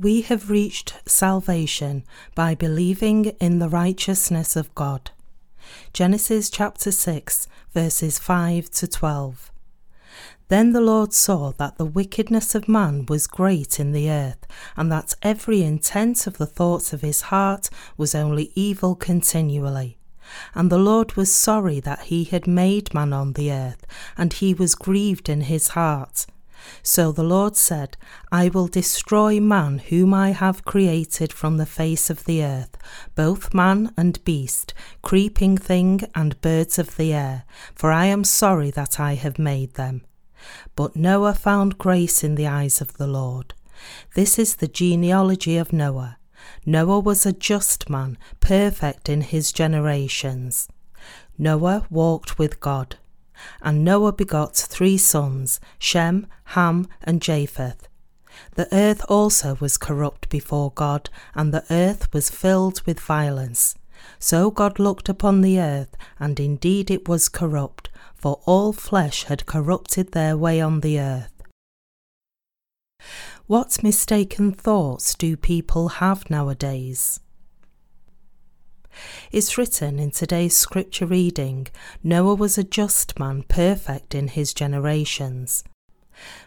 We have reached salvation by believing in the righteousness of God. Genesis chapter 6, verses 5 to 12. Then the Lord saw that the wickedness of man was great in the earth, and that every intent of the thoughts of his heart was only evil continually. And the Lord was sorry that he had made man on the earth, and he was grieved in his heart. So the Lord said, I will destroy man whom I have created from the face of the earth, both man and beast, creeping thing and birds of the air, for I am sorry that I have made them. But Noah found grace in the eyes of the Lord. This is the genealogy of Noah. Noah was a just man, perfect in his generations. Noah walked with God. And Noah begot three sons, Shem, Ham, and Japheth. The earth also was corrupt before God, and the earth was filled with violence. So God looked upon the earth, and indeed it was corrupt, for all flesh had corrupted their way on the earth. What mistaken thoughts do people have nowadays? It's written in today's scripture reading Noah was a just man, perfect in his generations.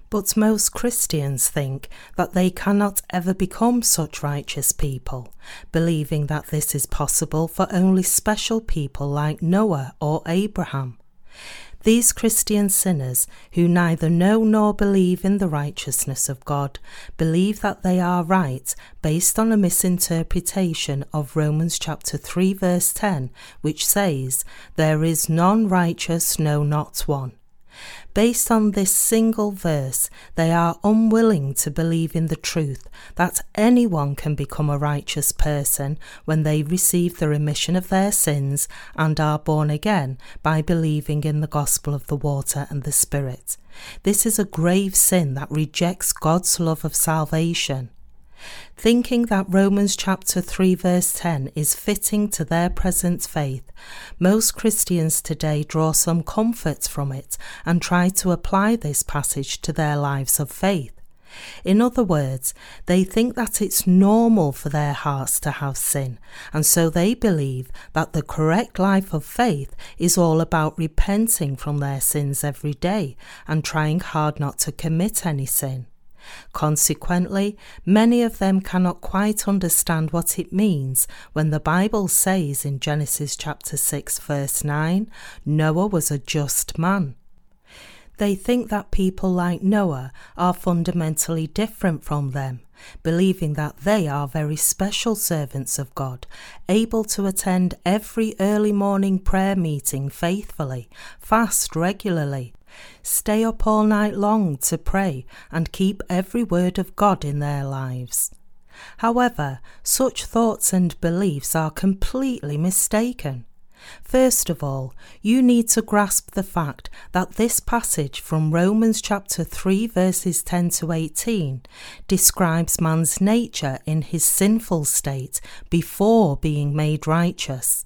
But most Christians think that they cannot ever become such righteous people, believing that this is possible for only special people like Noah or Abraham. These Christian sinners, who neither know nor believe in the righteousness of God, believe that they are right based on a misinterpretation of Romans chapter 3 verse 10, which says, There is none righteous, no not one. Based on this single verse, they are unwilling to believe in the truth that anyone can become a righteous person when they receive the remission of their sins and are born again by believing in the gospel of the water and the Spirit. This is a grave sin that rejects God's love of salvation. Thinking that Romans chapter 3 verse 10 is fitting to their present faith, most Christians today draw some comfort from it and try to apply this passage to their lives of faith. In other words, they think that it's normal for their hearts to have sin, and so they believe that the correct life of faith is all about repenting from their sins every day and trying hard not to commit any sin. Consequently, many of them cannot quite understand what it means when the Bible says in Genesis chapter 6 verse 9, Noah was a just man. They think that people like Noah are fundamentally different from them, believing that they are very special servants of God, able to attend every early morning prayer meeting faithfully, fast regularly, stay up all night long to pray and keep every word of God in their lives. However, such thoughts and beliefs are completely mistaken. First of all, you need to grasp the fact that this passage from Romans chapter 3 verses 10 to 18 describes man's nature in his sinful state before being made righteous.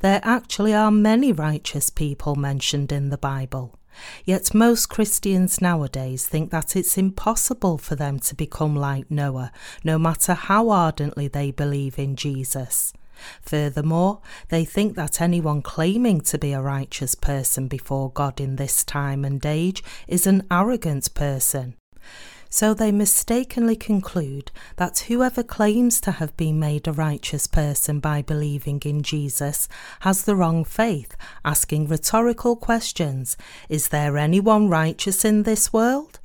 There actually are many righteous people mentioned in the Bible. Yet most Christians nowadays think that it's impossible for them to become like Noah, no matter how ardently they believe in Jesus. Furthermore, they think that anyone claiming to be a righteous person before God in this time and age is an arrogant person. So they mistakenly conclude that whoever claims to have been made a righteous person by believing in Jesus has the wrong faith, asking rhetorical questions Is there anyone righteous in this world?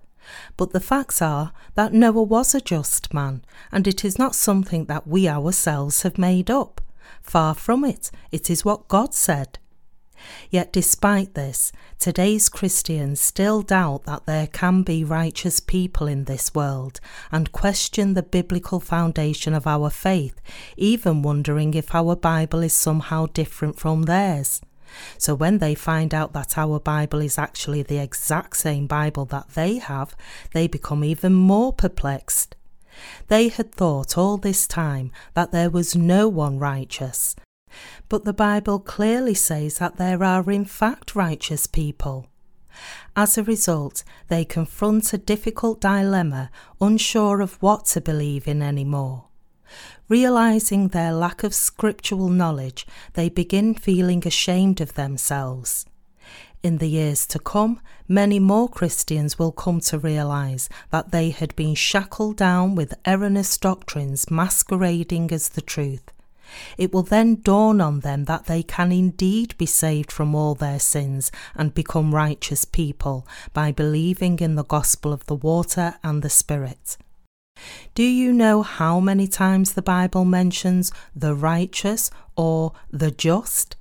But the facts are that Noah was a just man, and it is not something that we ourselves have made up. Far from it, it is what God said. Yet, despite this, today's Christians still doubt that there can be righteous people in this world and question the biblical foundation of our faith, even wondering if our Bible is somehow different from theirs. So, when they find out that our Bible is actually the exact same Bible that they have, they become even more perplexed. They had thought all this time that there was no one righteous, but the Bible clearly says that there are in fact righteous people. As a result, they confront a difficult dilemma, unsure of what to believe in anymore. Realizing their lack of scriptural knowledge, they begin feeling ashamed of themselves. In the years to come, many more Christians will come to realize that they had been shackled down with erroneous doctrines masquerading as the truth. It will then dawn on them that they can indeed be saved from all their sins and become righteous people by believing in the gospel of the water and the Spirit. Do you know how many times the Bible mentions the righteous or the just?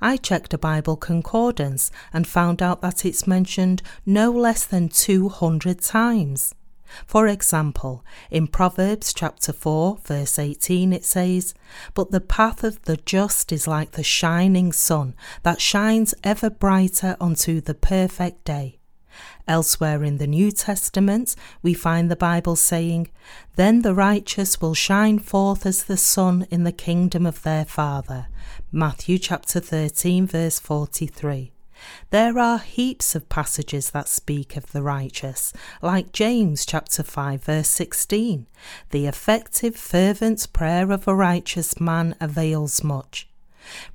I checked a Bible concordance and found out that it's mentioned no less than 200 times. For example, in Proverbs chapter 4, verse 18, it says, But the path of the just is like the shining sun that shines ever brighter unto the perfect day. Elsewhere in the New Testament, we find the Bible saying, Then the righteous will shine forth as the sun in the kingdom of their Father. Matthew chapter 13, verse 43. There are heaps of passages that speak of the righteous, like James chapter 5 verse 16. The effective fervent prayer of a righteous man avails much.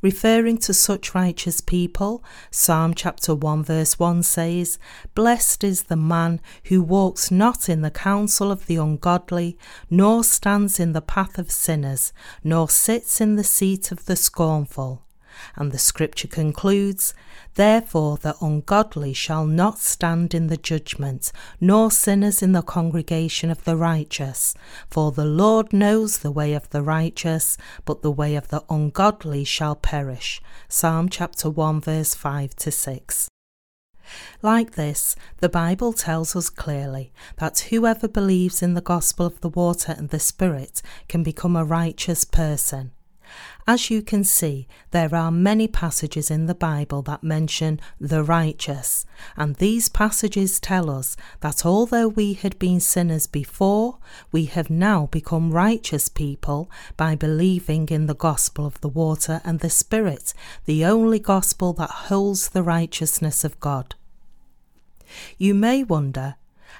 Referring to such righteous people, Psalm chapter 1 verse 1 says, Blessed is the man who walks not in the counsel of the ungodly, nor stands in the path of sinners, nor sits in the seat of the scornful. And the scripture concludes, Therefore the ungodly shall not stand in the judgment, nor sinners in the congregation of the righteous. For the Lord knows the way of the righteous, but the way of the ungodly shall perish. Psalm chapter 1 verse 5 to 6. Like this, the Bible tells us clearly that whoever believes in the gospel of the water and the Spirit can become a righteous person. As you can see, there are many passages in the Bible that mention the righteous, and these passages tell us that although we had been sinners before, we have now become righteous people by believing in the gospel of the water and the Spirit, the only gospel that holds the righteousness of God. You may wonder,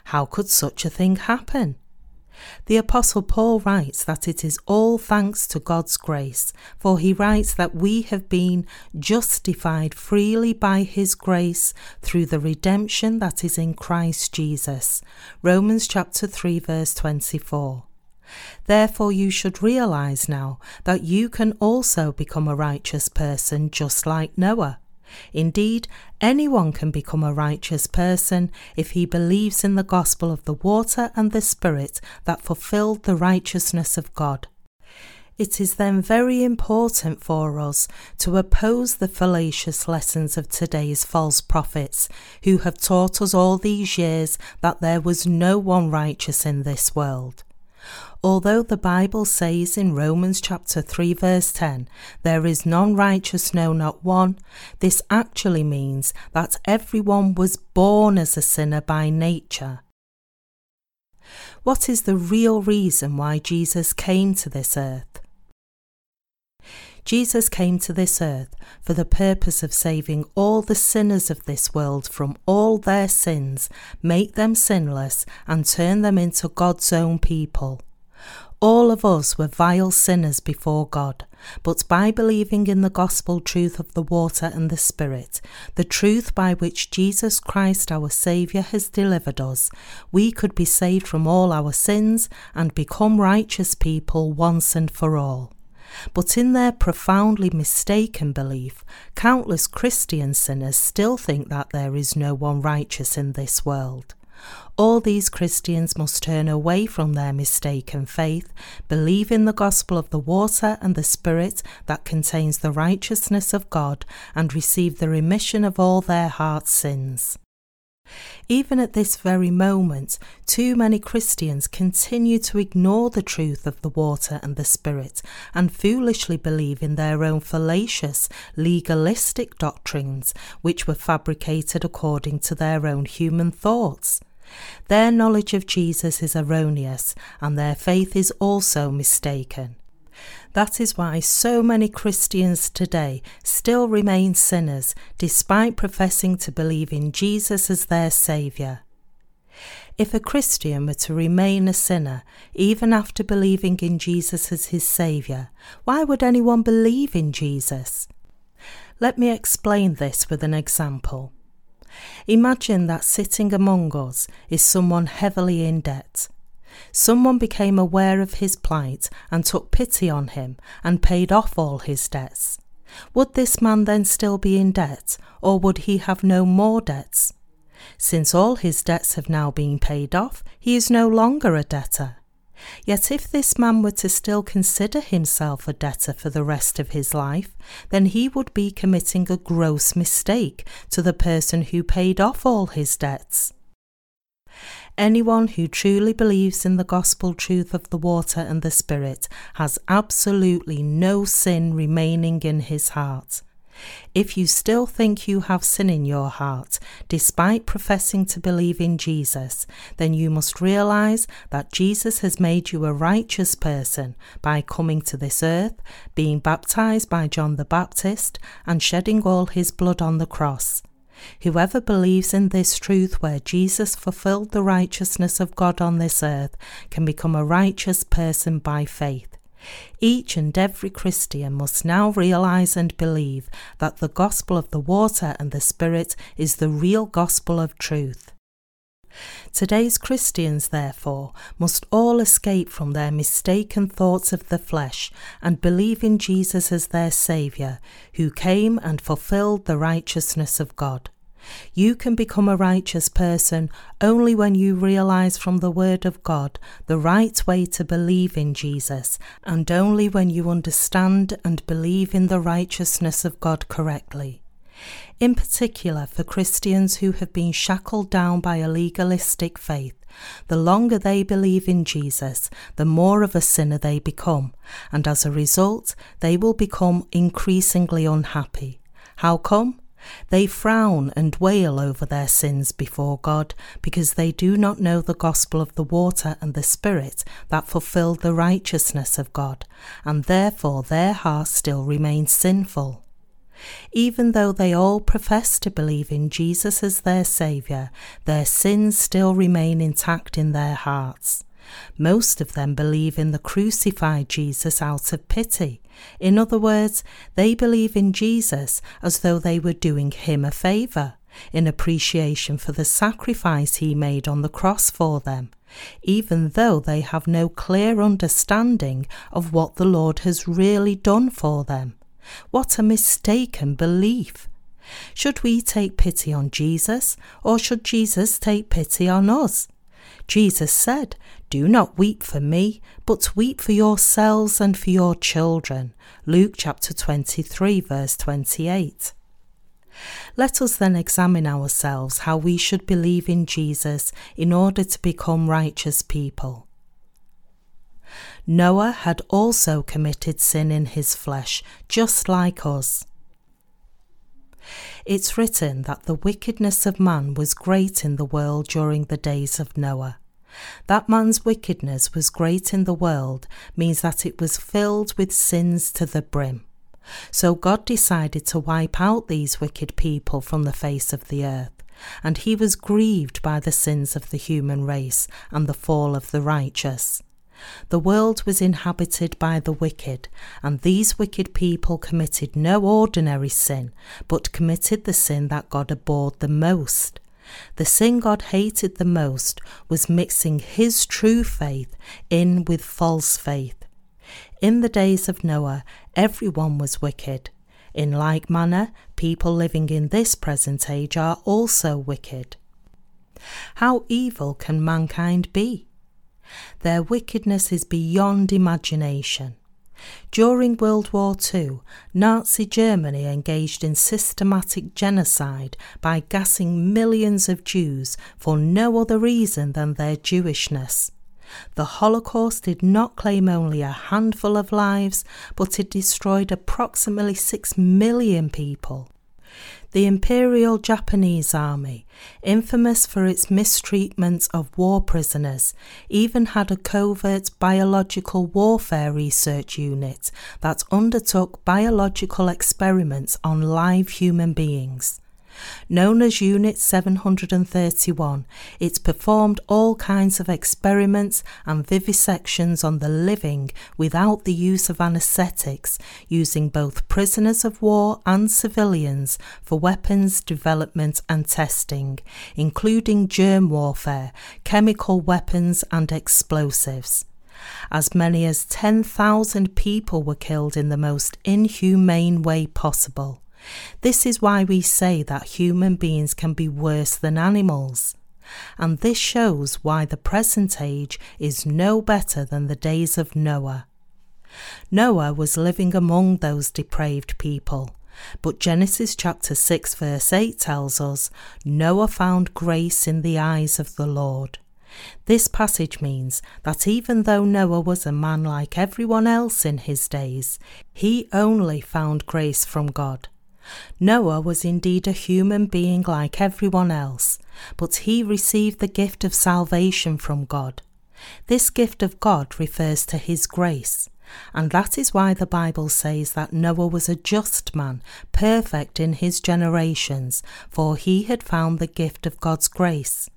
how could such a thing happen? The Apostle Paul writes that it is all thanks to God's grace, for he writes that we have been justified freely by his grace through the redemption that is in Christ Jesus. Romans chapter 3 verse 24. Therefore, you should realize now that you can also become a righteous person just like Noah. Indeed, anyone can become a righteous person if he believes in the gospel of the water and the Spirit that fulfilled the righteousness of God. It is then very important for us to oppose the fallacious lessons of today's false prophets, who have taught us all these years that there was no one righteous in this world. Although the Bible says in Romans chapter 3 verse 10, there is none righteous, no not one, this actually means that everyone was born as a sinner by nature. What is the real reason why Jesus came to this earth? Jesus came to this earth for the purpose of saving all the sinners of this world from all their sins, make them sinless, and turn them into God's own people. All of us were vile sinners before God, but by believing in the gospel truth of the water and the Spirit, the truth by which Jesus Christ our Saviour has delivered us, we could be saved from all our sins and become righteous people once and for all. But in their profoundly mistaken belief, countless Christian sinners still think that there is no one righteous in this world. All these Christians must turn away from their mistaken faith, believe in the gospel of the water and the Spirit that contains the righteousness of God, and receive the remission of all their heart's sins. Even at this very moment, too many Christians continue to ignore the truth of the water and the Spirit and foolishly believe in their own fallacious, legalistic doctrines, which were fabricated according to their own human thoughts. Their knowledge of Jesus is erroneous, and their faith is also mistaken. That is why so many Christians today still remain sinners despite professing to believe in Jesus as their Saviour. If a Christian were to remain a sinner even after believing in Jesus as his Saviour, why would anyone believe in Jesus? Let me explain this with an example. Imagine that sitting among us is someone heavily in debt. Someone became aware of his plight and took pity on him and paid off all his debts. Would this man then still be in debt, or would he have no more debts? Since all his debts have now been paid off, he is no longer a debtor. Yet if this man were to still consider himself a debtor for the rest of his life, then he would be committing a gross mistake to the person who paid off all his debts. Anyone who truly believes in the gospel truth of the water and the Spirit has absolutely no sin remaining in his heart. If you still think you have sin in your heart, despite professing to believe in Jesus, then you must realize that Jesus has made you a righteous person by coming to this earth, being baptized by John the Baptist, and shedding all his blood on the cross. Whoever believes in this truth where Jesus fulfilled the righteousness of God on this earth can become a righteous person by faith. Each and every Christian must now realize and believe that the gospel of the water and the Spirit is the real gospel of truth. Today's Christians, therefore, must all escape from their mistaken thoughts of the flesh and believe in Jesus as their Saviour, who came and fulfilled the righteousness of God. You can become a righteous person only when you realize from the Word of God the right way to believe in Jesus, and only when you understand and believe in the righteousness of God correctly. In particular, for Christians who have been shackled down by a legalistic faith, the longer they believe in Jesus, the more of a sinner they become, and as a result, they will become increasingly unhappy. How come? They frown and wail over their sins before God because they do not know the gospel of the water and the Spirit that fulfill the righteousness of God, and therefore their hearts still remain sinful. Even though they all profess to believe in Jesus as their Saviour, their sins still remain intact in their hearts. Most of them believe in the crucified Jesus out of pity. In other words, they believe in Jesus as though they were doing him a favour, in appreciation for the sacrifice he made on the cross for them, even though they have no clear understanding of what the Lord has really done for them. What a mistaken belief! Should we take pity on Jesus, or should Jesus take pity on us? Jesus said, Do not weep for me, but weep for yourselves and for your children. Luke chapter 23, verse 28. Let us then examine ourselves how we should believe in Jesus in order to become righteous people. Noah had also committed sin in his flesh, just like us. It's written that the wickedness of man was great in the world during the days of Noah. That man's wickedness was great in the world means that it was filled with sins to the brim. So God decided to wipe out these wicked people from the face of the earth, and he was grieved by the sins of the human race and the fall of the righteous. The world was inhabited by the wicked, and these wicked people committed no ordinary sin, but committed the sin that God abhorred the most. The sin God hated the most was mixing his true faith in with false faith. In the days of Noah, everyone was wicked. In like manner, people living in this present age are also wicked. How evil can mankind be? Their wickedness is beyond imagination. During World War II, Nazi Germany engaged in systematic genocide by gassing millions of Jews for no other reason than their Jewishness. The Holocaust did not claim only a handful of lives, but it destroyed approximately 6 million people. The Imperial Japanese Army, infamous for its mistreatment of war prisoners, even had a covert biological warfare research unit that undertook biological experiments on live human beings. Known as Unit 731, it performed all kinds of experiments and vivisections on the living without the use of anaesthetics, using both prisoners of war and civilians for weapons development and testing, including germ warfare, chemical weapons, and explosives. As many as 10,000 people were killed in the most inhumane way possible. This is why we say that human beings can be worse than animals. And this shows why the present age is no better than the days of Noah. Noah was living among those depraved people. But Genesis chapter 6 verse 8 tells us Noah found grace in the eyes of the Lord. This passage means that even though Noah was a man like everyone else in his days, he only found grace from God. Noah was indeed a human being like everyone else, but he received the gift of salvation from God. This gift of God refers to his grace, and that is why the Bible says that Noah was a just man, perfect in his generations, for he had found the gift of God's grace.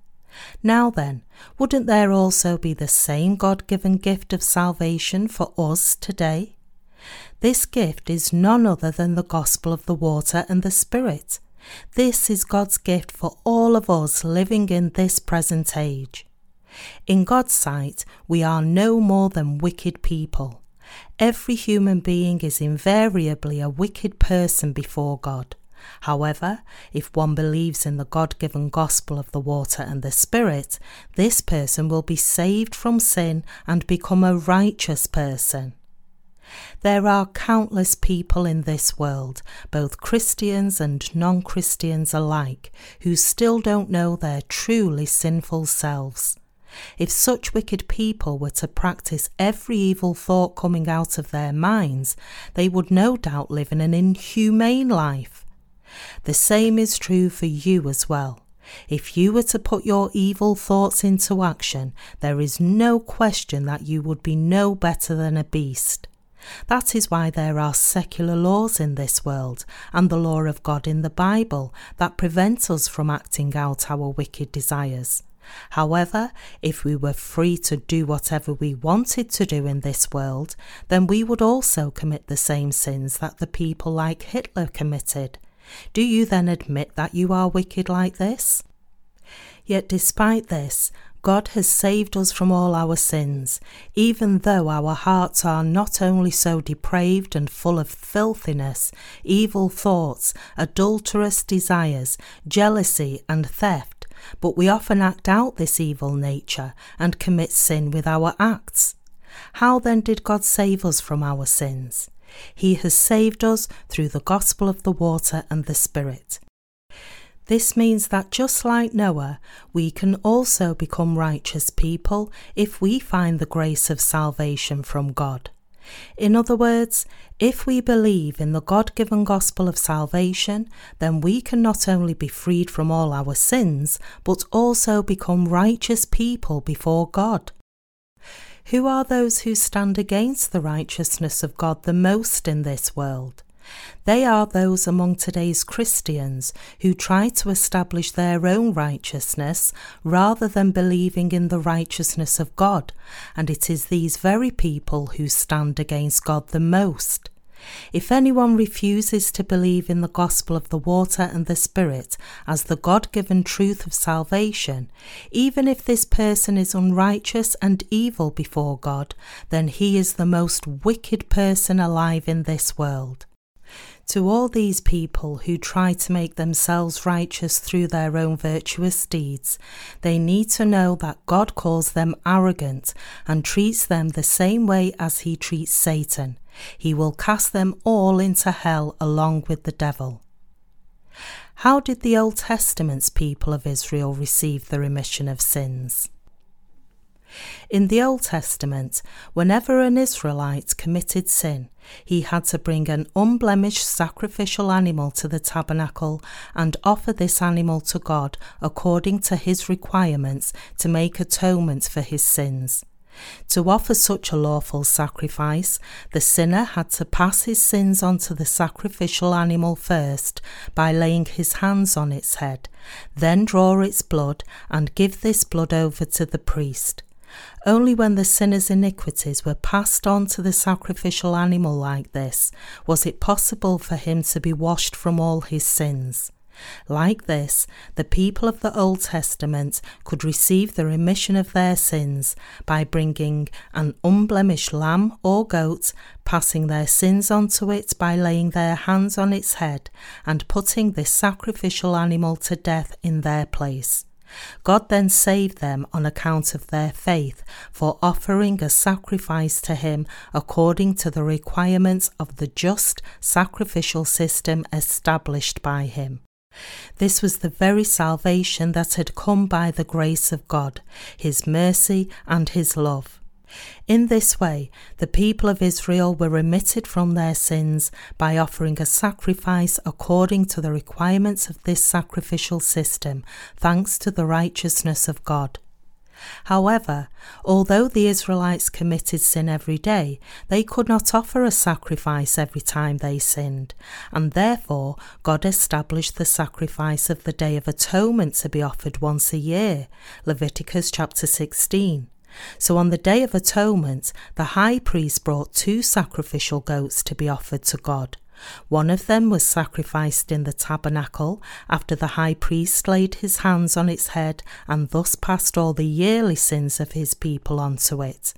Now then, wouldn't there also be the same God given gift of salvation for us today? This gift is none other than the gospel of the water and the Spirit. This is God's gift for all of us living in this present age. In God's sight, we are no more than wicked people. Every human being is invariably a wicked person before God. However, if one believes in the God given gospel of the water and the Spirit, this person will be saved from sin and become a righteous person. There are countless people in this world, both Christians and non Christians alike, who still don't know their truly sinful selves. If such wicked people were to practice every evil thought coming out of their minds, they would no doubt live in an inhumane life. The same is true for you as well. If you were to put your evil thoughts into action, there is no question that you would be no better than a beast. That is why there are secular laws in this world and the law of God in the Bible that prevent us from acting out our wicked desires. However, if we were free to do whatever we wanted to do in this world, then we would also commit the same sins that the people like Hitler committed. Do you then admit that you are wicked like this? Yet despite this, God has saved us from all our sins, even though our hearts are not only so depraved and full of filthiness, evil thoughts, adulterous desires, jealousy, and theft, but we often act out this evil nature and commit sin with our acts. How then did God save us from our sins? He has saved us through the gospel of the water and the Spirit. This means that just like Noah, we can also become righteous people if we find the grace of salvation from God. In other words, if we believe in the God given gospel of salvation, then we can not only be freed from all our sins, but also become righteous people before God. Who are those who stand against the righteousness of God the most in this world? They are those among today's Christians who try to establish their own righteousness rather than believing in the righteousness of God, and it is these very people who stand against God the most. If anyone refuses to believe in the gospel of the water and the Spirit as the God given truth of salvation, even if this person is unrighteous and evil before God, then he is the most wicked person alive in this world. To all these people who try to make themselves righteous through their own virtuous deeds, they need to know that God calls them arrogant and treats them the same way as he treats Satan. He will cast them all into hell along with the devil. How did the Old Testament's people of Israel receive the remission of sins? In the Old Testament, whenever an Israelite committed sin, he had to bring an unblemished sacrificial animal to the tabernacle and offer this animal to God according to his requirements to make atonement for his sins. To offer such a lawful sacrifice, the sinner had to pass his sins onto the sacrificial animal first by laying his hands on its head, then draw its blood and give this blood over to the priest. Only when the sinner's iniquities were passed on to the sacrificial animal like this was it possible for him to be washed from all his sins. Like this, the people of the Old Testament could receive the remission of their sins by bringing an unblemished lamb or goat, passing their sins onto it by laying their hands on its head, and putting this sacrificial animal to death in their place. God then saved them on account of their faith for offering a sacrifice to Him according to the requirements of the just sacrificial system established by Him. This was the very salvation that had come by the grace of God, His mercy, and His love. In this way, the people of Israel were remitted from their sins by offering a sacrifice according to the requirements of this sacrificial system, thanks to the righteousness of God. However, although the Israelites committed sin every day, they could not offer a sacrifice every time they sinned, and therefore God established the sacrifice of the Day of Atonement to be offered once a year. Leviticus chapter 16. So on the Day of Atonement, the high priest brought two sacrificial goats to be offered to God. One of them was sacrificed in the tabernacle after the high priest laid his hands on its head and thus passed all the yearly sins of his people onto it.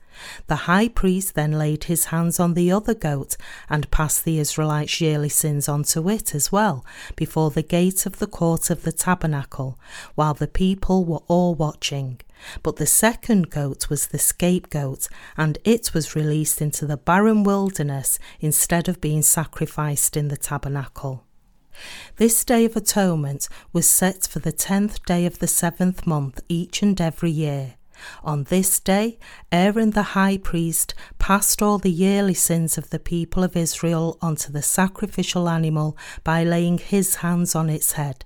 The high priest then laid his hands on the other goat and passed the Israelites' yearly sins onto it as well, before the gate of the court of the tabernacle, while the people were all watching. But the second goat was the scapegoat, and it was released into the barren wilderness instead of being sacrificed in the tabernacle. This Day of Atonement was set for the tenth day of the seventh month each and every year. On this day, Aaron the high priest passed all the yearly sins of the people of Israel onto the sacrificial animal by laying his hands on its head.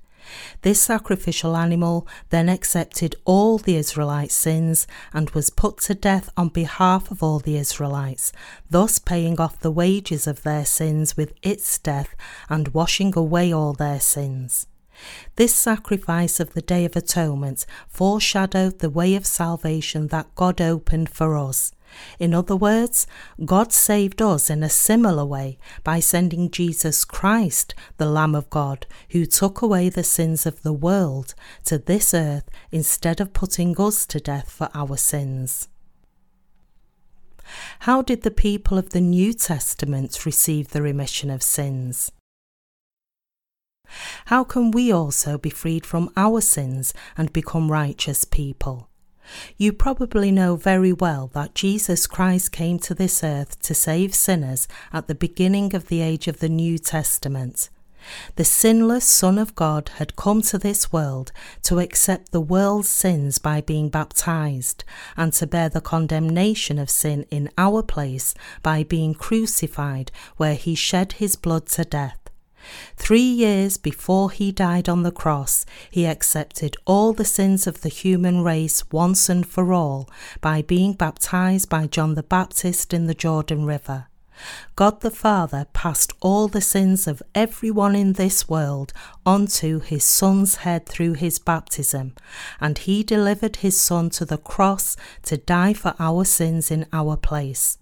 This sacrificial animal then accepted all the Israelites' sins and was put to death on behalf of all the Israelites, thus paying off the wages of their sins with its death and washing away all their sins. This sacrifice of the Day of Atonement foreshadowed the way of salvation that God opened for us. In other words, God saved us in a similar way by sending Jesus Christ, the Lamb of God, who took away the sins of the world, to this earth instead of putting us to death for our sins. How did the people of the New Testament receive the remission of sins? How can we also be freed from our sins and become righteous people? You probably know very well that Jesus Christ came to this earth to save sinners at the beginning of the age of the New Testament. The sinless Son of God had come to this world to accept the world's sins by being baptized and to bear the condemnation of sin in our place by being crucified, where he shed his blood to death. Three years before he died on the cross, he accepted all the sins of the human race once and for all by being baptized by John the Baptist in the Jordan River. God the Father passed all the sins of everyone in this world onto his Son's head through his baptism, and he delivered his Son to the cross to die for our sins in our place.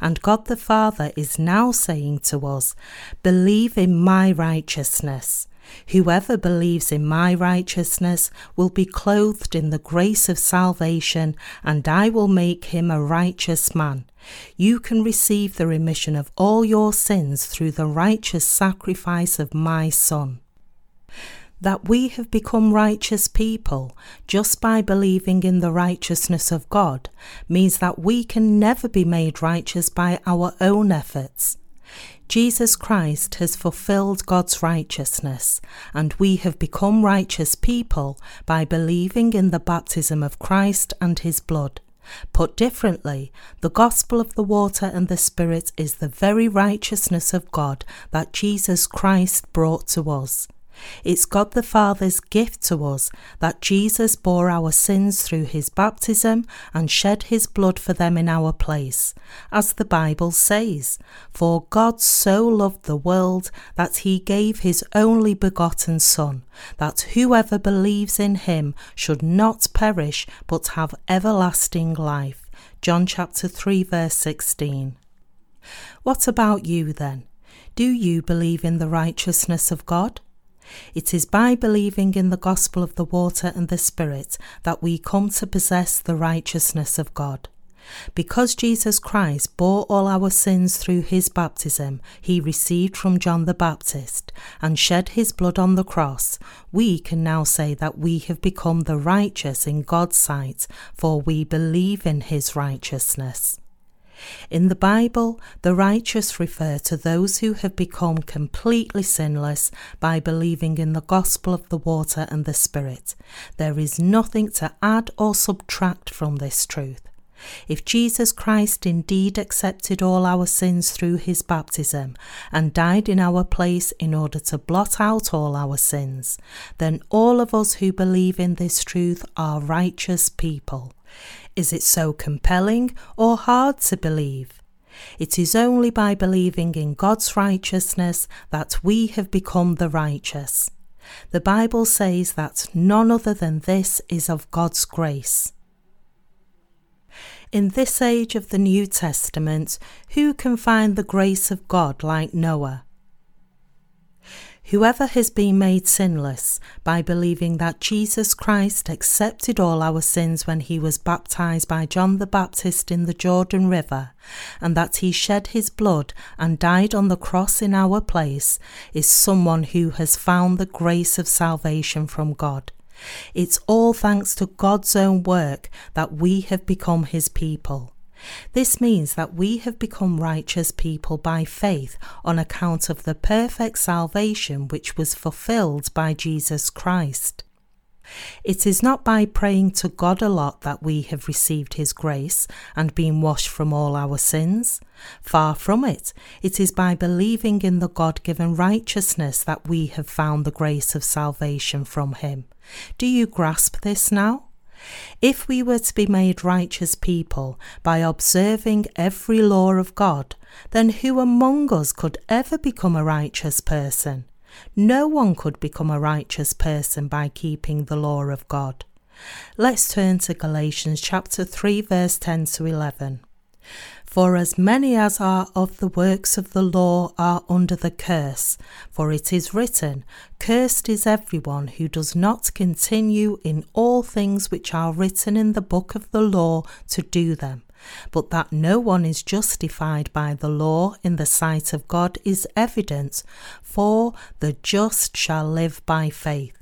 And God the Father is now saying to us, Believe in my righteousness. Whoever believes in my righteousness will be clothed in the grace of salvation, and I will make him a righteous man. You can receive the remission of all your sins through the righteous sacrifice of my Son that we have become righteous people just by believing in the righteousness of God means that we can never be made righteous by our own efforts. Jesus Christ has fulfilled God's righteousness, and we have become righteous people by believing in the baptism of Christ and his blood. Put differently, the gospel of the water and the Spirit is the very righteousness of God that Jesus Christ brought to us. It's God the Father's gift to us that Jesus bore our sins through his baptism and shed his blood for them in our place. As the Bible says, For God so loved the world that he gave his only begotten Son, that whoever believes in him should not perish but have everlasting life. John chapter 3 verse 16. What about you then? Do you believe in the righteousness of God? It is by believing in the gospel of the water and the Spirit that we come to possess the righteousness of God. Because Jesus Christ bore all our sins through his baptism he received from John the Baptist and shed his blood on the cross, we can now say that we have become the righteous in God's sight, for we believe in his righteousness. In the Bible, the righteous refer to those who have become completely sinless by believing in the gospel of the water and the Spirit. There is nothing to add or subtract from this truth. If Jesus Christ indeed accepted all our sins through his baptism and died in our place in order to blot out all our sins, then all of us who believe in this truth are righteous people. Is it so compelling or hard to believe? It is only by believing in God's righteousness that we have become the righteous. The Bible says that none other than this is of God's grace. In this age of the New Testament, who can find the grace of God like Noah? Whoever has been made sinless by believing that Jesus Christ accepted all our sins when he was baptized by John the Baptist in the Jordan River, and that he shed his blood and died on the cross in our place, is someone who has found the grace of salvation from God. It's all thanks to God's own work that we have become his people. This means that we have become righteous people by faith on account of the perfect salvation which was fulfilled by Jesus Christ. It is not by praying to God a lot that we have received His grace and been washed from all our sins. Far from it, it is by believing in the God given righteousness that we have found the grace of salvation from Him. Do you grasp this now? If we were to be made righteous people by observing every law of God, then who among us could ever become a righteous person? No one could become a righteous person by keeping the law of God. Let's turn to Galatians chapter 3 verse 10 to 11. For as many as are of the works of the law are under the curse, for it is written, Cursed is everyone who does not continue in all things which are written in the book of the law to do them. But that no one is justified by the law in the sight of God is evident, for the just shall live by faith.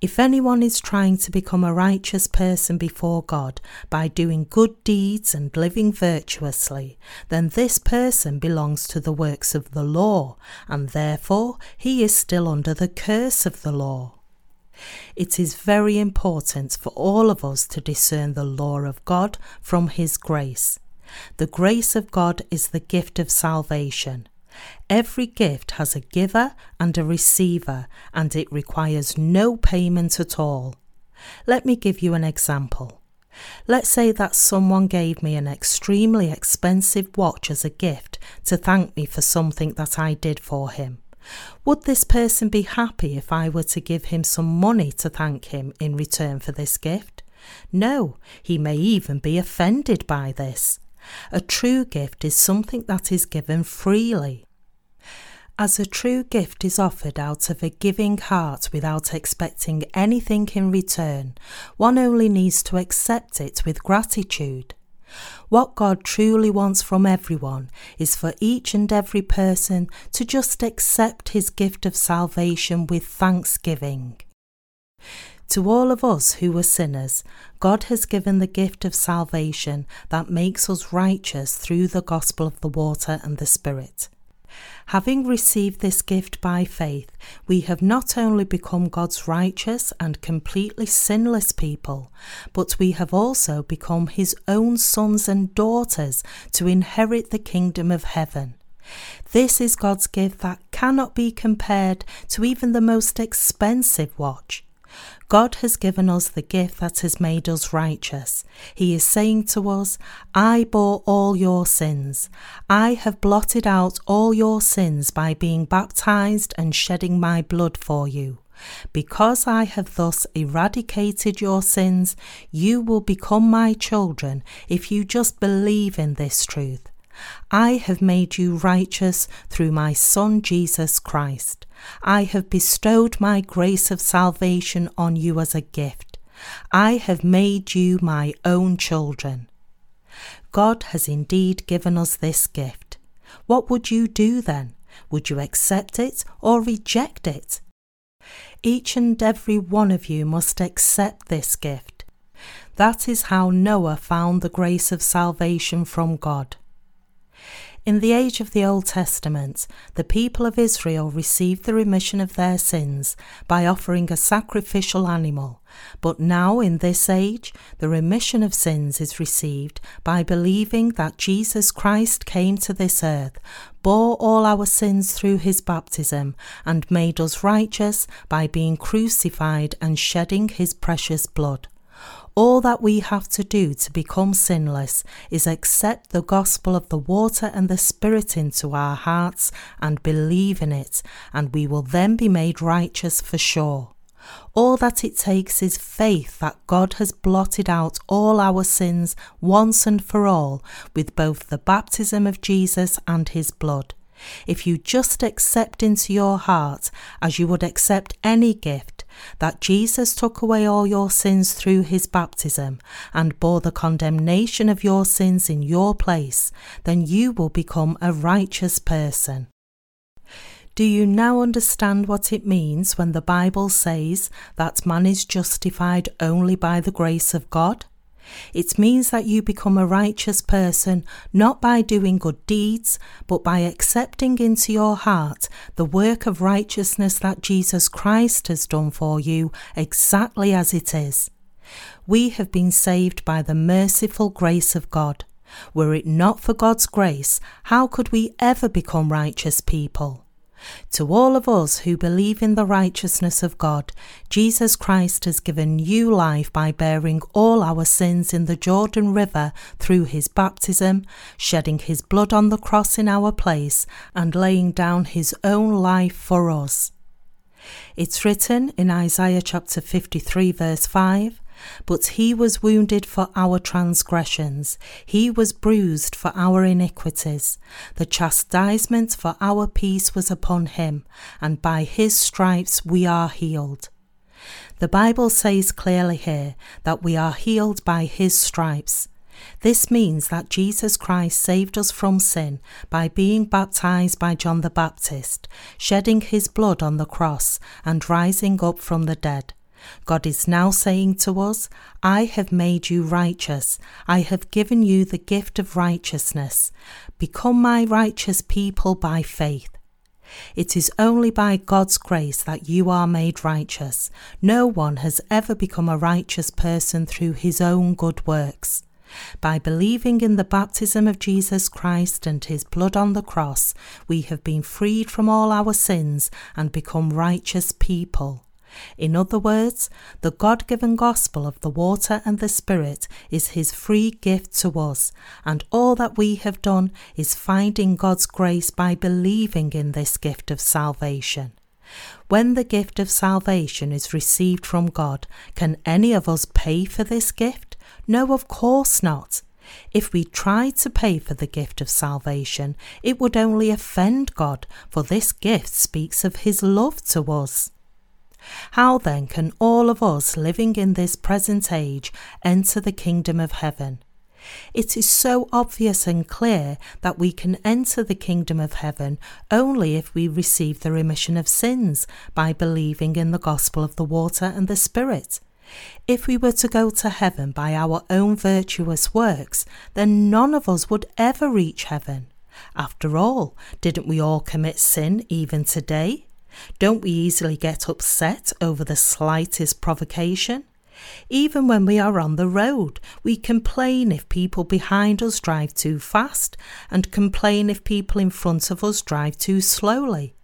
If anyone is trying to become a righteous person before God by doing good deeds and living virtuously, then this person belongs to the works of the law, and therefore he is still under the curse of the law. It is very important for all of us to discern the law of God from His grace. The grace of God is the gift of salvation. Every gift has a giver and a receiver, and it requires no payment at all. Let me give you an example. Let's say that someone gave me an extremely expensive watch as a gift to thank me for something that I did for him. Would this person be happy if I were to give him some money to thank him in return for this gift? No, he may even be offended by this. A true gift is something that is given freely. As a true gift is offered out of a giving heart without expecting anything in return, one only needs to accept it with gratitude. What God truly wants from everyone is for each and every person to just accept his gift of salvation with thanksgiving. To all of us who were sinners, God has given the gift of salvation that makes us righteous through the gospel of the water and the Spirit. Having received this gift by faith, we have not only become God's righteous and completely sinless people, but we have also become His own sons and daughters to inherit the kingdom of heaven. This is God's gift that cannot be compared to even the most expensive watch. God has given us the gift that has made us righteous. He is saying to us, I bore all your sins. I have blotted out all your sins by being baptized and shedding my blood for you. Because I have thus eradicated your sins, you will become my children if you just believe in this truth. I have made you righteous through my Son Jesus Christ. I have bestowed my grace of salvation on you as a gift. I have made you my own children. God has indeed given us this gift. What would you do then? Would you accept it or reject it? Each and every one of you must accept this gift. That is how Noah found the grace of salvation from God. In the age of the Old Testament, the people of Israel received the remission of their sins by offering a sacrificial animal, but now in this age, the remission of sins is received by believing that Jesus Christ came to this earth, bore all our sins through his baptism, and made us righteous by being crucified and shedding his precious blood. All that we have to do to become sinless is accept the gospel of the water and the Spirit into our hearts and believe in it, and we will then be made righteous for sure. All that it takes is faith that God has blotted out all our sins once and for all with both the baptism of Jesus and his blood. If you just accept into your heart, as you would accept any gift, that Jesus took away all your sins through his baptism and bore the condemnation of your sins in your place, then you will become a righteous person. Do you now understand what it means when the Bible says that man is justified only by the grace of God? It means that you become a righteous person not by doing good deeds, but by accepting into your heart the work of righteousness that Jesus Christ has done for you exactly as it is. We have been saved by the merciful grace of God. Were it not for God's grace, how could we ever become righteous people? To all of us who believe in the righteousness of God, Jesus Christ has given new life by bearing all our sins in the Jordan River through his baptism, shedding his blood on the cross in our place, and laying down his own life for us. It's written in Isaiah chapter 53, verse 5 but he was wounded for our transgressions, he was bruised for our iniquities. The chastisement for our peace was upon him, and by his stripes we are healed. The Bible says clearly here that we are healed by his stripes. This means that Jesus Christ saved us from sin by being baptized by John the Baptist, shedding his blood on the cross, and rising up from the dead. God is now saying to us, I have made you righteous. I have given you the gift of righteousness. Become my righteous people by faith. It is only by God's grace that you are made righteous. No one has ever become a righteous person through his own good works. By believing in the baptism of Jesus Christ and his blood on the cross, we have been freed from all our sins and become righteous people. In other words, the God given gospel of the water and the Spirit is His free gift to us, and all that we have done is finding God's grace by believing in this gift of salvation. When the gift of salvation is received from God, can any of us pay for this gift? No, of course not. If we tried to pay for the gift of salvation, it would only offend God, for this gift speaks of His love to us. How then can all of us living in this present age enter the kingdom of heaven? It is so obvious and clear that we can enter the kingdom of heaven only if we receive the remission of sins by believing in the gospel of the water and the Spirit. If we were to go to heaven by our own virtuous works, then none of us would ever reach heaven. After all, didn't we all commit sin even today? Don't we easily get upset over the slightest provocation? Even when we are on the road, we complain if people behind us drive too fast and complain if people in front of us drive too slowly.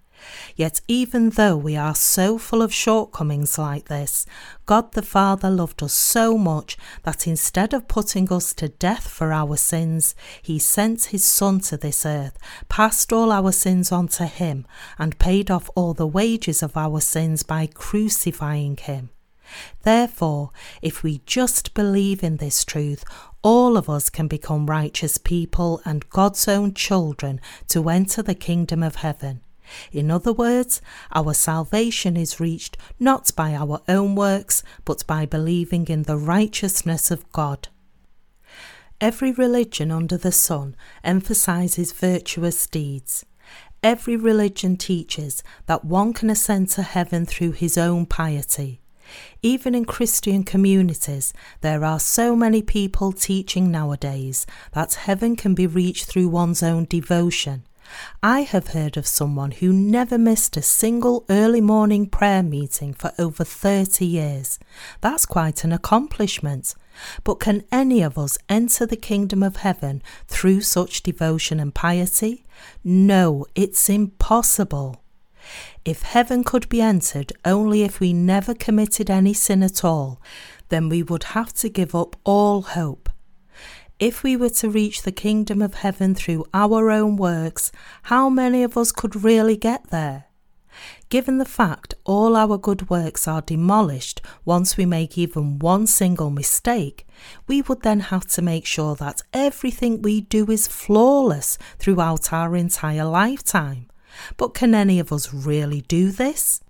Yet, even though we are so full of shortcomings like this, God the Father loved us so much that instead of putting us to death for our sins, He sent His Son to this earth, passed all our sins on to Him, and paid off all the wages of our sins by crucifying Him. Therefore, if we just believe in this truth, all of us can become righteous people and God's own children to enter the kingdom of heaven. In other words, our salvation is reached not by our own works, but by believing in the righteousness of God. Every religion under the sun emphasizes virtuous deeds. Every religion teaches that one can ascend to heaven through his own piety. Even in Christian communities, there are so many people teaching nowadays that heaven can be reached through one's own devotion. I have heard of someone who never missed a single early morning prayer meeting for over 30 years. That's quite an accomplishment. But can any of us enter the kingdom of heaven through such devotion and piety? No, it's impossible. If heaven could be entered only if we never committed any sin at all, then we would have to give up all hope. If we were to reach the kingdom of heaven through our own works, how many of us could really get there? Given the fact all our good works are demolished once we make even one single mistake, we would then have to make sure that everything we do is flawless throughout our entire lifetime. But can any of us really do this?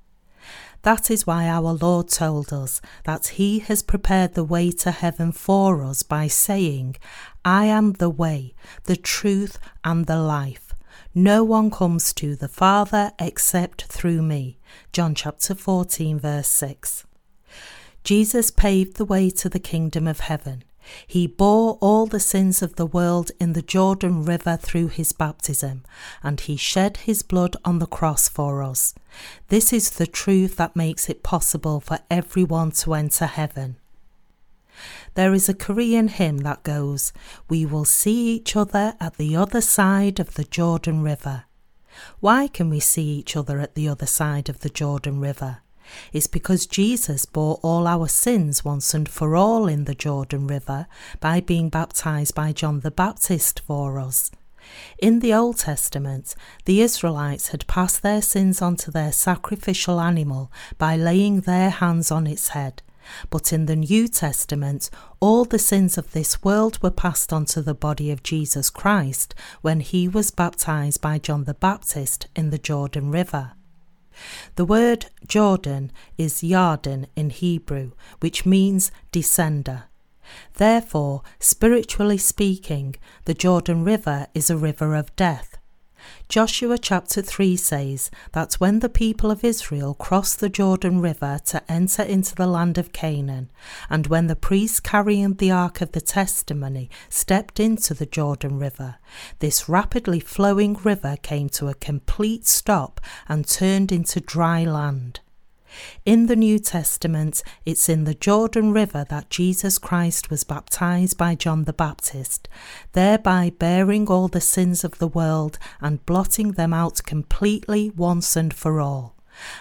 That is why our Lord told us that He has prepared the way to heaven for us by saying, I am the way, the truth, and the life. No one comes to the Father except through me. John chapter 14, verse 6. Jesus paved the way to the kingdom of heaven. He bore all the sins of the world in the Jordan River through his baptism, and he shed his blood on the cross for us. This is the truth that makes it possible for everyone to enter heaven. There is a Korean hymn that goes, We will see each other at the other side of the Jordan River. Why can we see each other at the other side of the Jordan River? Is because Jesus bore all our sins once and for all in the Jordan River by being baptized by John the Baptist for us. In the Old Testament, the Israelites had passed their sins onto their sacrificial animal by laying their hands on its head. But in the New Testament, all the sins of this world were passed onto the body of Jesus Christ when he was baptized by John the Baptist in the Jordan River. The word Jordan is Yarden in Hebrew, which means descender. Therefore, spiritually speaking, the Jordan River is a river of death. Joshua chapter 3 says that when the people of Israel crossed the Jordan River to enter into the land of Canaan, and when the priests carrying the Ark of the Testimony stepped into the Jordan River, this rapidly flowing river came to a complete stop and turned into dry land. In the New Testament, it's in the Jordan River that Jesus Christ was baptized by John the Baptist, thereby bearing all the sins of the world and blotting them out completely once and for all.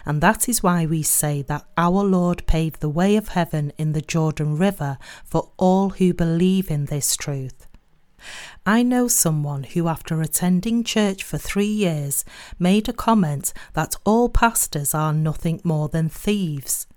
And that is why we say that our Lord paved the way of heaven in the Jordan River for all who believe in this truth. I know someone who, after attending church for three years, made a comment that all pastors are nothing more than thieves.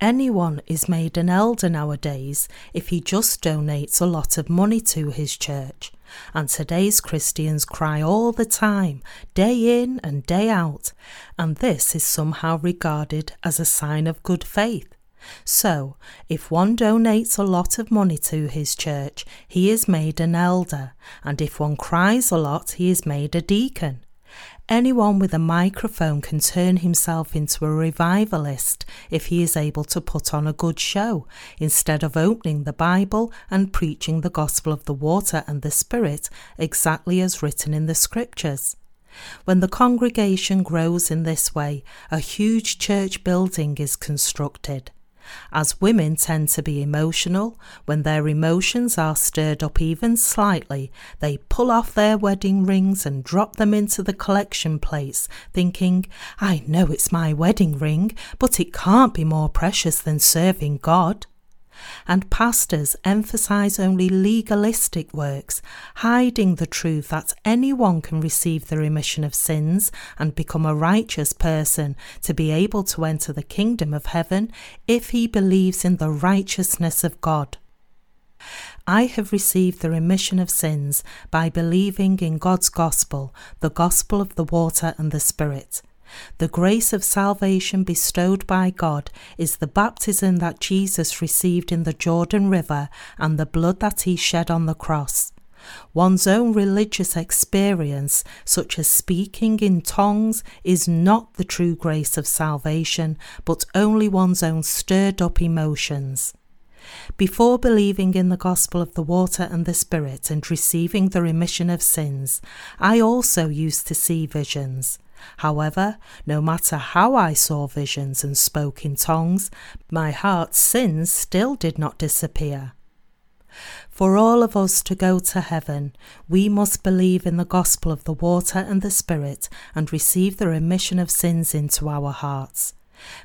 Anyone is made an elder nowadays if he just donates a lot of money to his church. And today's Christians cry all the time, day in and day out, and this is somehow regarded as a sign of good faith. So, if one donates a lot of money to his church, he is made an elder, and if one cries a lot, he is made a deacon. Anyone with a microphone can turn himself into a revivalist if he is able to put on a good show, instead of opening the Bible and preaching the gospel of the water and the Spirit exactly as written in the Scriptures. When the congregation grows in this way, a huge church building is constructed. As women tend to be emotional, when their emotions are stirred up even slightly, they pull off their wedding rings and drop them into the collection plates, thinking, I know it's my wedding ring, but it can't be more precious than serving God and pastors emphasize only legalistic works, hiding the truth that anyone can receive the remission of sins and become a righteous person to be able to enter the kingdom of heaven if he believes in the righteousness of God. I have received the remission of sins by believing in God's gospel, the gospel of the water and the Spirit. The grace of salvation bestowed by God is the baptism that Jesus received in the Jordan River and the blood that he shed on the cross. One's own religious experience, such as speaking in tongues, is not the true grace of salvation, but only one's own stirred up emotions. Before believing in the gospel of the water and the Spirit and receiving the remission of sins, I also used to see visions. However, no matter how I saw visions and spoke in tongues, my heart's sins still did not disappear. For all of us to go to heaven, we must believe in the gospel of the water and the Spirit and receive the remission of sins into our hearts.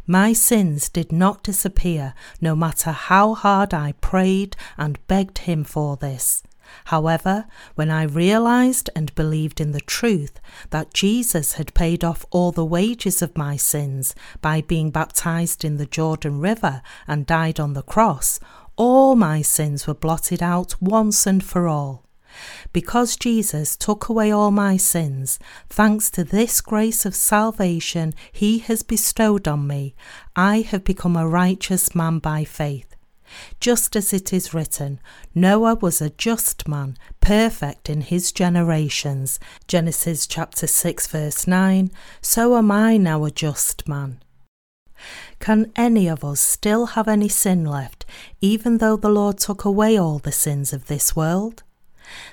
My sins did not disappear, no matter how hard I prayed and begged Him for this. However, when I realized and believed in the truth that Jesus had paid off all the wages of my sins by being baptized in the Jordan River and died on the cross, all my sins were blotted out once and for all. Because Jesus took away all my sins, thanks to this grace of salvation he has bestowed on me, I have become a righteous man by faith just as it is written, Noah was a just man, perfect in his generations. Genesis chapter 6 verse 9. So am I now a just man. Can any of us still have any sin left, even though the Lord took away all the sins of this world?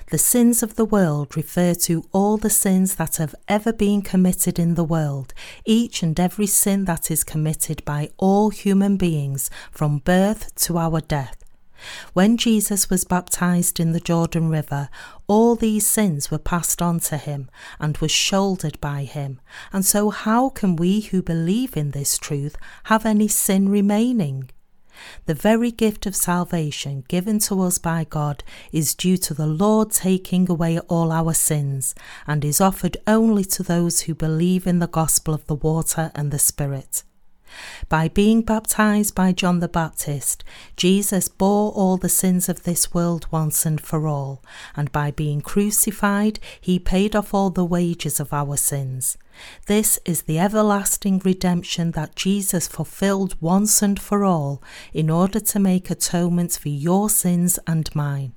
The sins of the world refer to all the sins that have ever been committed in the world, each and every sin that is committed by all human beings from birth to our death. When Jesus was baptized in the Jordan River, all these sins were passed on to him and were shouldered by him. And so, how can we who believe in this truth have any sin remaining? The very gift of salvation given to us by God is due to the Lord taking away all our sins and is offered only to those who believe in the gospel of the water and the Spirit. By being baptized by John the Baptist, Jesus bore all the sins of this world once and for all, and by being crucified, he paid off all the wages of our sins. This is the everlasting redemption that Jesus fulfilled once and for all in order to make atonement for your sins and mine.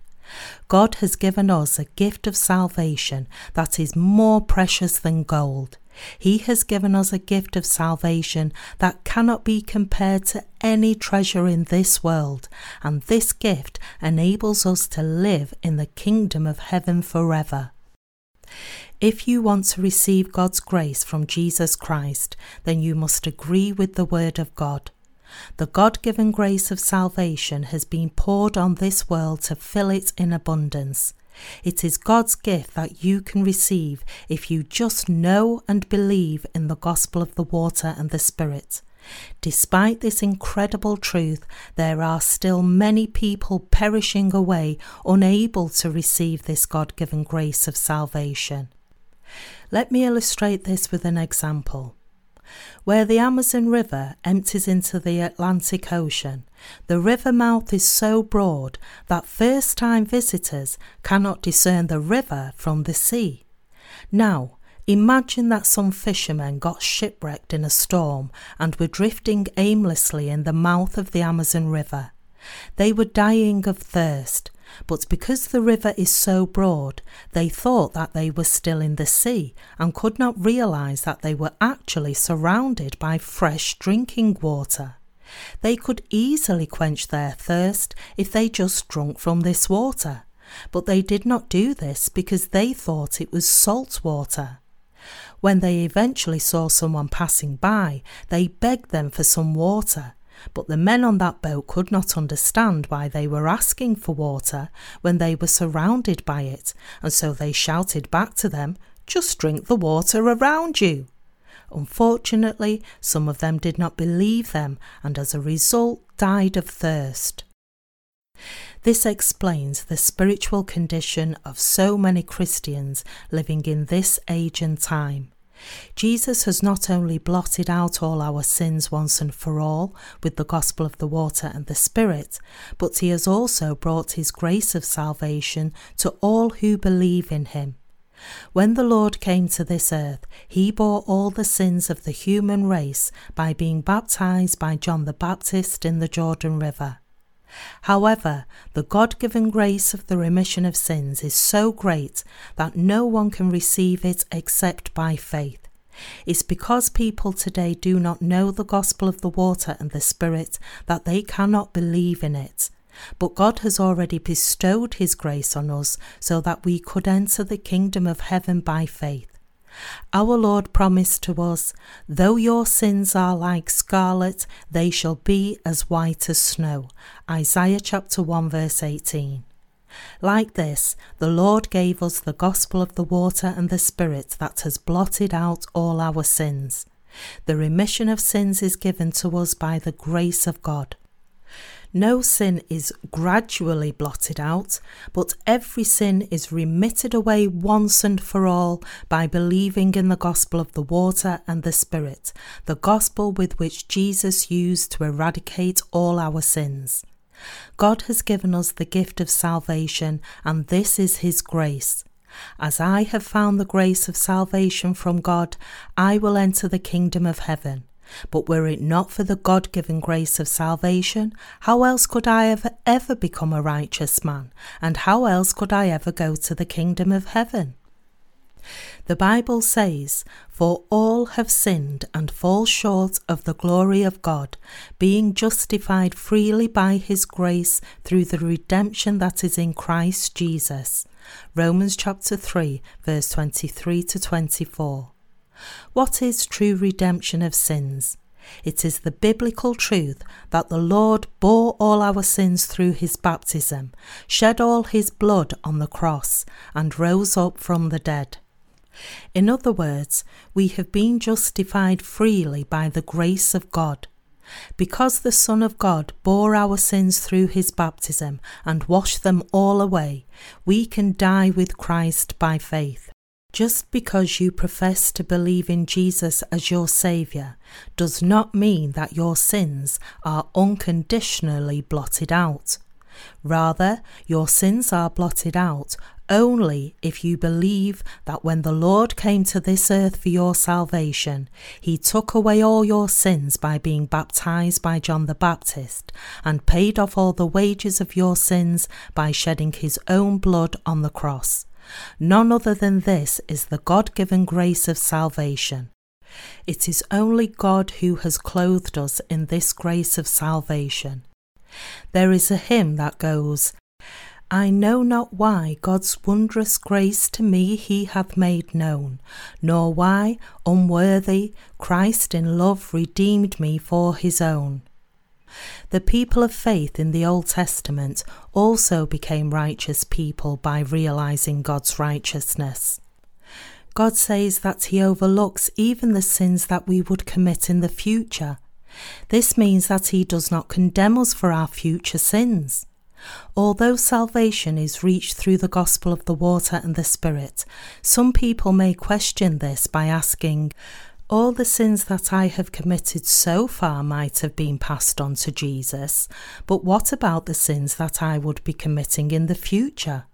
God has given us a gift of salvation that is more precious than gold. He has given us a gift of salvation that cannot be compared to any treasure in this world, and this gift enables us to live in the kingdom of heaven forever. If you want to receive God's grace from Jesus Christ, then you must agree with the Word of God. The God given grace of salvation has been poured on this world to fill it in abundance. It is God's gift that you can receive if you just know and believe in the gospel of the water and the Spirit. Despite this incredible truth, there are still many people perishing away, unable to receive this God given grace of salvation. Let me illustrate this with an example. Where the Amazon River empties into the Atlantic Ocean, the river mouth is so broad that first time visitors cannot discern the river from the sea. Now, imagine that some fishermen got shipwrecked in a storm and were drifting aimlessly in the mouth of the Amazon River. They were dying of thirst, But because the river is so broad, they thought that they were still in the sea and could not realize that they were actually surrounded by fresh drinking water. They could easily quench their thirst if they just drunk from this water, but they did not do this because they thought it was salt water. When they eventually saw someone passing by, they begged them for some water, but the men on that boat could not understand why they were asking for water when they were surrounded by it, and so they shouted back to them, Just drink the water around you. Unfortunately, some of them did not believe them and as a result died of thirst. This explains the spiritual condition of so many Christians living in this age and time. Jesus has not only blotted out all our sins once and for all with the gospel of the water and the Spirit, but he has also brought his grace of salvation to all who believe in him. When the Lord came to this earth, he bore all the sins of the human race by being baptized by John the Baptist in the Jordan River. However, the God given grace of the remission of sins is so great that no one can receive it except by faith. It's because people today do not know the gospel of the water and the Spirit that they cannot believe in it. But God has already bestowed His grace on us so that we could enter the kingdom of heaven by faith. Our Lord promised to us, Though your sins are like scarlet, they shall be as white as snow. Isaiah chapter 1, verse 18. Like this, the Lord gave us the gospel of the water and the Spirit that has blotted out all our sins. The remission of sins is given to us by the grace of God. No sin is gradually blotted out, but every sin is remitted away once and for all by believing in the gospel of the water and the Spirit, the gospel with which Jesus used to eradicate all our sins. God has given us the gift of salvation, and this is His grace. As I have found the grace of salvation from God, I will enter the kingdom of heaven. But were it not for the God given grace of salvation, how else could I ever, ever become a righteous man? And how else could I ever go to the kingdom of heaven? The Bible says, For all have sinned and fall short of the glory of God, being justified freely by his grace through the redemption that is in Christ Jesus. Romans chapter 3, verse 23 to 24. What is true redemption of sins? It is the biblical truth that the Lord bore all our sins through his baptism, shed all his blood on the cross, and rose up from the dead. In other words, we have been justified freely by the grace of God. Because the Son of God bore our sins through his baptism and washed them all away, we can die with Christ by faith. Just because you profess to believe in Jesus as your Saviour does not mean that your sins are unconditionally blotted out. Rather, your sins are blotted out only if you believe that when the Lord came to this earth for your salvation, he took away all your sins by being baptized by John the Baptist and paid off all the wages of your sins by shedding his own blood on the cross. None other than this is the God given grace of salvation. It is only God who has clothed us in this grace of salvation. There is a hymn that goes, I know not why God's wondrous grace to me he hath made known, nor why, unworthy, Christ in love redeemed me for his own. The people of faith in the Old Testament also became righteous people by realizing God's righteousness. God says that He overlooks even the sins that we would commit in the future. This means that He does not condemn us for our future sins. Although salvation is reached through the gospel of the water and the Spirit, some people may question this by asking, all the sins that I have committed so far might have been passed on to Jesus, but what about the sins that I would be committing in the future?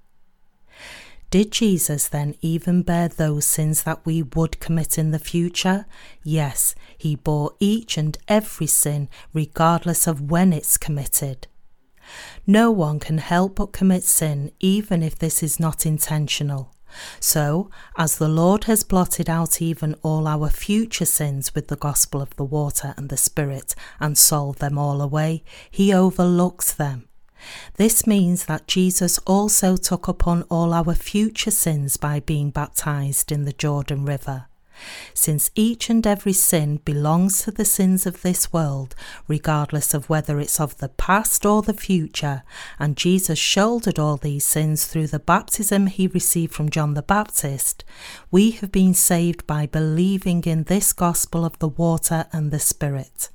Did Jesus then even bear those sins that we would commit in the future? Yes, he bore each and every sin, regardless of when it's committed. No one can help but commit sin, even if this is not intentional. So, as the Lord has blotted out even all our future sins with the gospel of the water and the Spirit and solved them all away, he overlooks them. This means that Jesus also took upon all our future sins by being baptized in the Jordan River. Since each and every sin belongs to the sins of this world, regardless of whether it's of the past or the future, and Jesus shouldered all these sins through the baptism he received from John the Baptist, we have been saved by believing in this gospel of the water and the Spirit.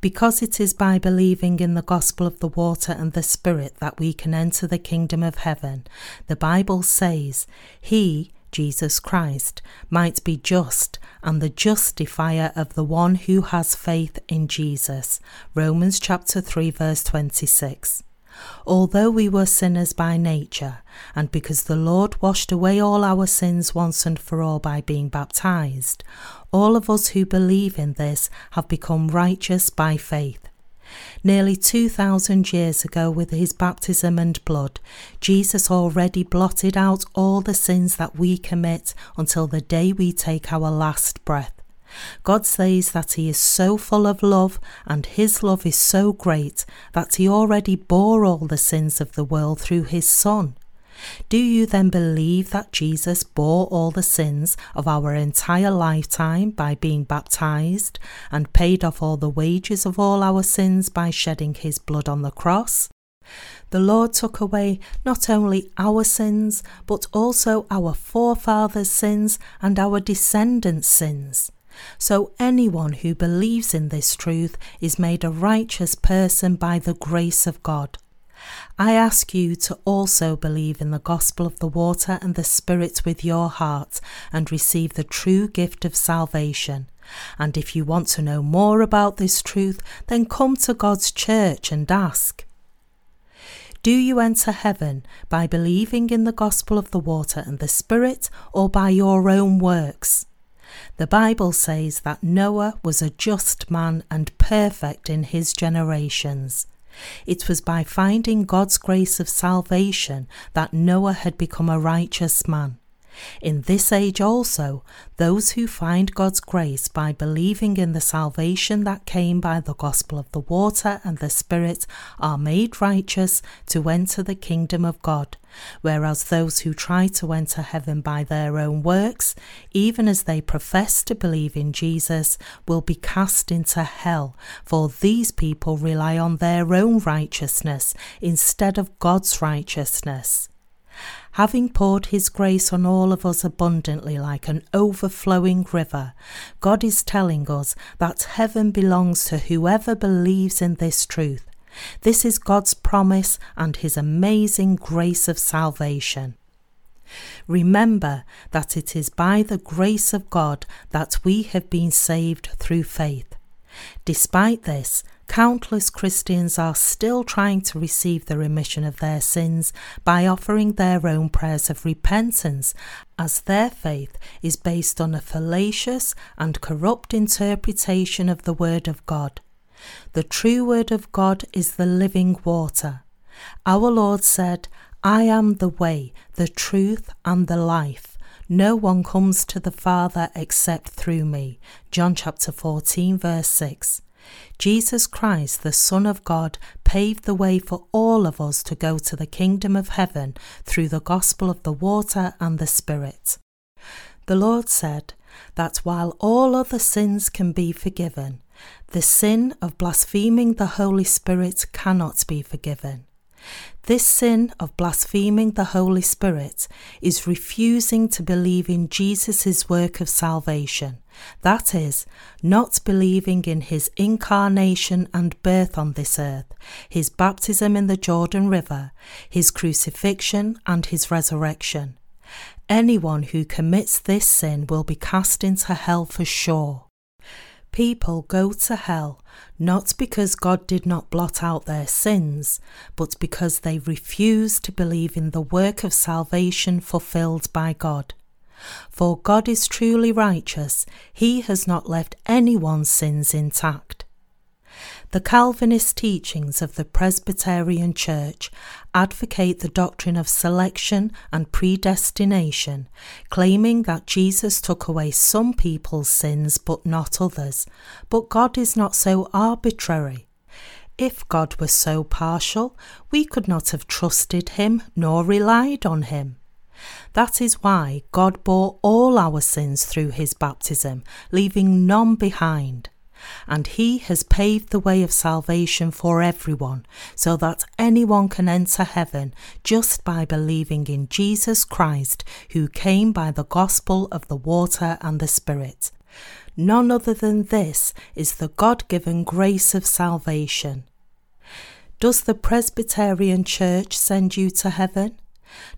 Because it is by believing in the gospel of the water and the Spirit that we can enter the kingdom of heaven, the Bible says, He, Jesus Christ, might be just and the justifier of the one who has faith in Jesus. Romans chapter 3 verse 26. Although we were sinners by nature, and because the Lord washed away all our sins once and for all by being baptized, all of us who believe in this have become righteous by faith. Nearly 2,000 years ago, with his baptism and blood, Jesus already blotted out all the sins that we commit until the day we take our last breath. God says that He is so full of love and His love is so great that He already bore all the sins of the world through His Son. Do you then believe that Jesus bore all the sins of our entire lifetime by being baptized and paid off all the wages of all our sins by shedding his blood on the cross? The Lord took away not only our sins, but also our forefathers' sins and our descendants' sins. So anyone who believes in this truth is made a righteous person by the grace of God. I ask you to also believe in the gospel of the water and the Spirit with your heart and receive the true gift of salvation. And if you want to know more about this truth, then come to God's church and ask. Do you enter heaven by believing in the gospel of the water and the Spirit or by your own works? The Bible says that Noah was a just man and perfect in his generations. It was by finding God's grace of salvation that Noah had become a righteous man. In this age also, those who find God's grace by believing in the salvation that came by the gospel of the water and the Spirit are made righteous to enter the kingdom of God, whereas those who try to enter heaven by their own works, even as they profess to believe in Jesus, will be cast into hell, for these people rely on their own righteousness instead of God's righteousness having poured his grace on all of us abundantly like an overflowing river, God is telling us that heaven belongs to whoever believes in this truth. This is God's promise and his amazing grace of salvation. Remember that it is by the grace of God that we have been saved through faith. Despite this, countless Christians are still trying to receive the remission of their sins by offering their own prayers of repentance, as their faith is based on a fallacious and corrupt interpretation of the Word of God. The true Word of God is the living water. Our Lord said, I am the way, the truth, and the life. No one comes to the Father except through me. John chapter 14, verse 6. Jesus Christ, the Son of God, paved the way for all of us to go to the kingdom of heaven through the gospel of the water and the Spirit. The Lord said that while all other sins can be forgiven, the sin of blaspheming the Holy Spirit cannot be forgiven. This sin of blaspheming the Holy Spirit is refusing to believe in Jesus' work of salvation, that is, not believing in his incarnation and birth on this earth, his baptism in the Jordan River, his crucifixion, and his resurrection. Anyone who commits this sin will be cast into hell for sure. People go to hell not because God did not blot out their sins, but because they refuse to believe in the work of salvation fulfilled by God. For God is truly righteous, He has not left anyone's sins intact. The Calvinist teachings of the Presbyterian Church advocate the doctrine of selection and predestination, claiming that Jesus took away some people's sins but not others. But God is not so arbitrary. If God were so partial, we could not have trusted him nor relied on him. That is why God bore all our sins through his baptism, leaving none behind. And he has paved the way of salvation for everyone, so that anyone can enter heaven just by believing in Jesus Christ, who came by the gospel of the water and the Spirit. None other than this is the God given grace of salvation. Does the Presbyterian Church send you to heaven?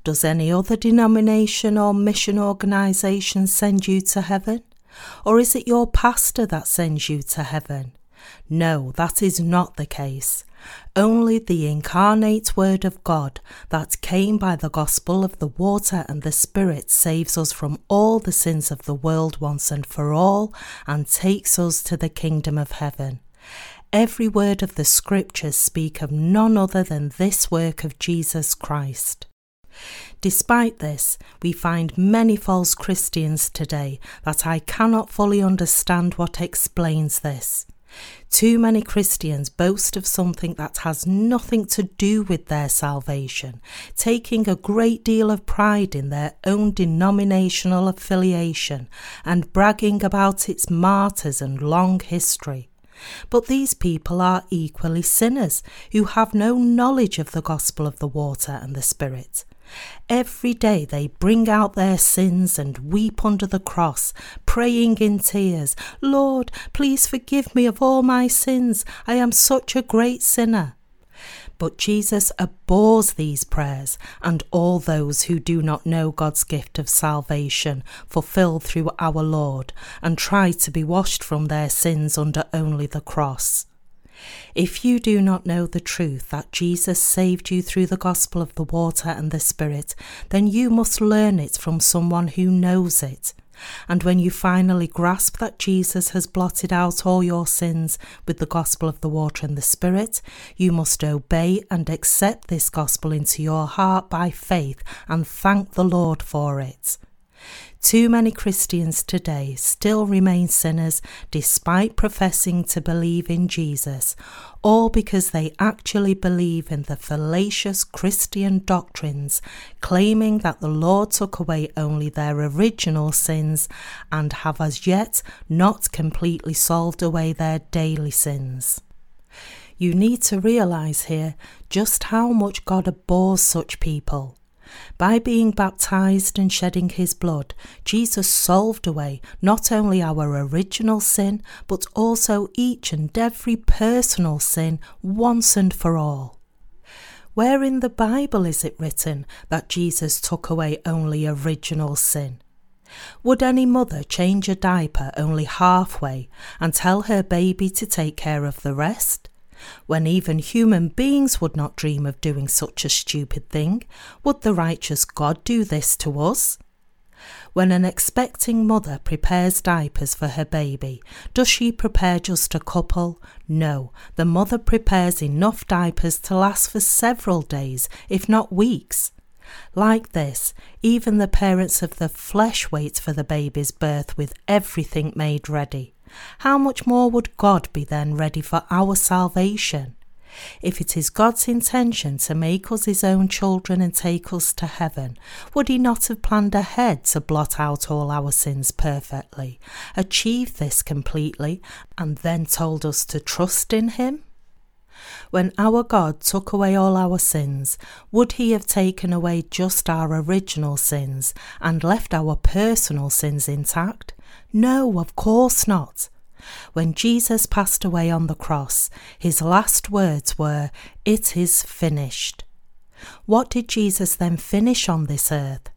Does any other denomination or mission organisation send you to heaven? Or is it your pastor that sends you to heaven? No, that is not the case. Only the incarnate Word of God that came by the gospel of the water and the Spirit saves us from all the sins of the world once and for all and takes us to the kingdom of heaven. Every word of the scriptures speak of none other than this work of Jesus Christ. Despite this, we find many false Christians today that I cannot fully understand what explains this. Too many Christians boast of something that has nothing to do with their salvation, taking a great deal of pride in their own denominational affiliation and bragging about its martyrs and long history. But these people are equally sinners who have no knowledge of the gospel of the water and the Spirit. Every day they bring out their sins and weep under the cross, praying in tears, Lord, please forgive me of all my sins. I am such a great sinner. But Jesus abhors these prayers and all those who do not know God's gift of salvation fulfilled through our Lord and try to be washed from their sins under only the cross. If you do not know the truth that Jesus saved you through the gospel of the water and the Spirit, then you must learn it from someone who knows it. And when you finally grasp that Jesus has blotted out all your sins with the gospel of the water and the Spirit, you must obey and accept this gospel into your heart by faith and thank the Lord for it. Too many Christians today still remain sinners despite professing to believe in Jesus, all because they actually believe in the fallacious Christian doctrines, claiming that the Lord took away only their original sins and have as yet not completely solved away their daily sins. You need to realize here just how much God abhors such people. By being baptized and shedding his blood, Jesus solved away not only our original sin, but also each and every personal sin once and for all. Where in the Bible is it written that Jesus took away only original sin? Would any mother change a diaper only halfway and tell her baby to take care of the rest? When even human beings would not dream of doing such a stupid thing, would the righteous God do this to us? When an expecting mother prepares diapers for her baby, does she prepare just a couple? No, the mother prepares enough diapers to last for several days, if not weeks. Like this, even the parents of the flesh wait for the baby's birth with everything made ready how much more would God be then ready for our salvation? If it is God's intention to make us his own children and take us to heaven, would he not have planned ahead to blot out all our sins perfectly, achieve this completely, and then told us to trust in him? When our God took away all our sins, would he have taken away just our original sins and left our personal sins intact? No, of course not. When Jesus passed away on the cross, his last words were, It is finished. What did Jesus then finish on this earth?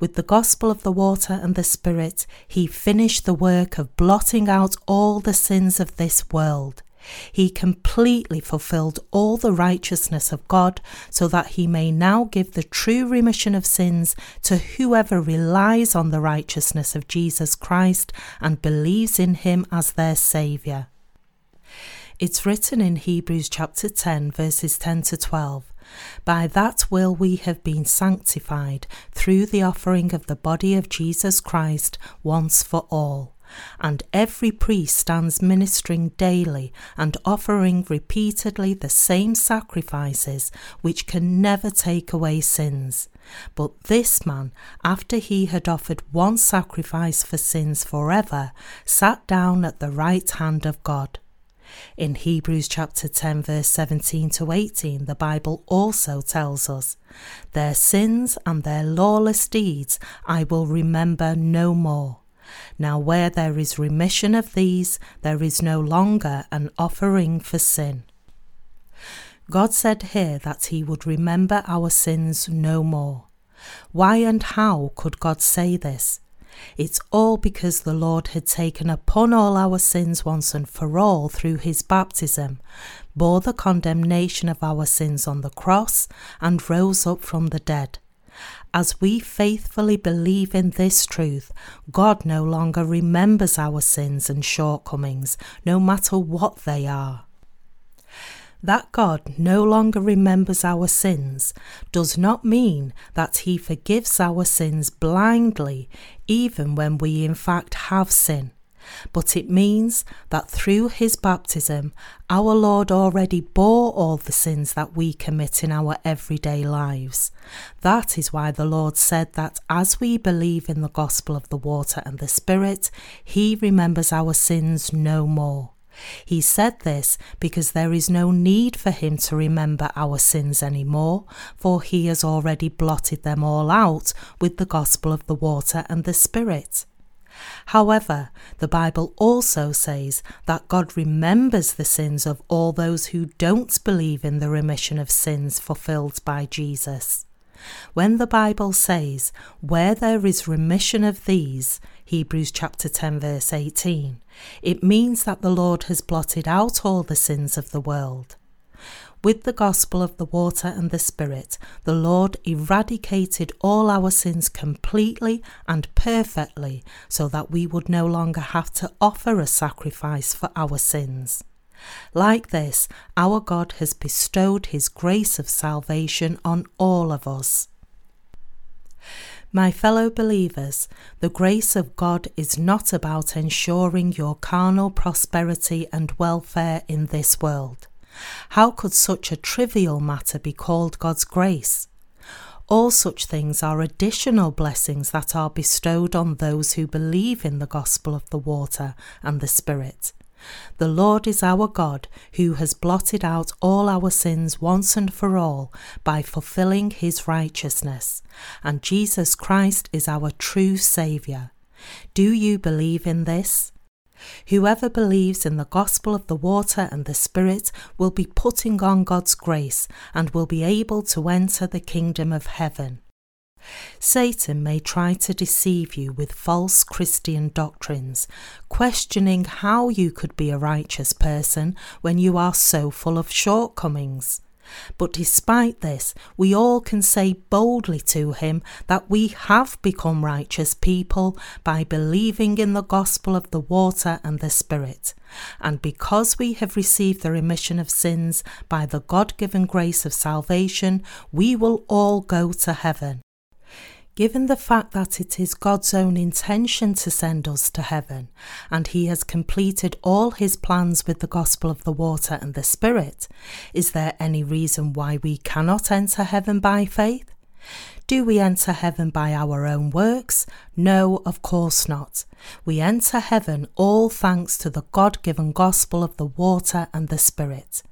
With the gospel of the water and the Spirit, he finished the work of blotting out all the sins of this world. He completely fulfilled all the righteousness of God so that he may now give the true remission of sins to whoever relies on the righteousness of Jesus Christ and believes in him as their Saviour. It's written in Hebrews chapter 10, verses 10 to 12. By that will we have been sanctified through the offering of the body of Jesus Christ once for all. And every priest stands ministering daily and offering repeatedly the same sacrifices which can never take away sins. But this man, after he had offered one sacrifice for sins forever, sat down at the right hand of God. In Hebrews chapter 10, verse 17 to 18, the Bible also tells us, Their sins and their lawless deeds I will remember no more. Now, where there is remission of these, there is no longer an offering for sin. God said here that He would remember our sins no more. Why and how could God say this? It's all because the Lord had taken upon all our sins once and for all through his baptism, bore the condemnation of our sins on the cross, and rose up from the dead. As we faithfully believe in this truth, God no longer remembers our sins and shortcomings, no matter what they are. That God no longer remembers our sins does not mean that He forgives our sins blindly, even when we in fact have sin. But it means that through his baptism, our Lord already bore all the sins that we commit in our everyday lives. That is why the Lord said that as we believe in the gospel of the water and the Spirit, he remembers our sins no more. He said this because there is no need for him to remember our sins any more, for he has already blotted them all out with the gospel of the water and the Spirit. However, the Bible also says that God remembers the sins of all those who don't believe in the remission of sins fulfilled by Jesus. When the Bible says, Where there is remission of these, Hebrews chapter 10, verse 18, it means that the Lord has blotted out all the sins of the world. With the gospel of the water and the Spirit, the Lord eradicated all our sins completely and perfectly so that we would no longer have to offer a sacrifice for our sins. Like this, our God has bestowed His grace of salvation on all of us. My fellow believers, the grace of God is not about ensuring your carnal prosperity and welfare in this world. How could such a trivial matter be called God's grace? All such things are additional blessings that are bestowed on those who believe in the gospel of the water and the Spirit. The Lord is our God, who has blotted out all our sins once and for all by fulfilling his righteousness, and Jesus Christ is our true Saviour. Do you believe in this? Whoever believes in the gospel of the water and the Spirit will be putting on God's grace and will be able to enter the kingdom of heaven. Satan may try to deceive you with false Christian doctrines, questioning how you could be a righteous person when you are so full of shortcomings. But despite this, we all can say boldly to him that we have become righteous people by believing in the gospel of the water and the Spirit. And because we have received the remission of sins by the God given grace of salvation, we will all go to heaven. Given the fact that it is God's own intention to send us to heaven, and He has completed all His plans with the gospel of the water and the Spirit, is there any reason why we cannot enter heaven by faith? Do we enter heaven by our own works? No, of course not. We enter heaven all thanks to the God given gospel of the water and the Spirit.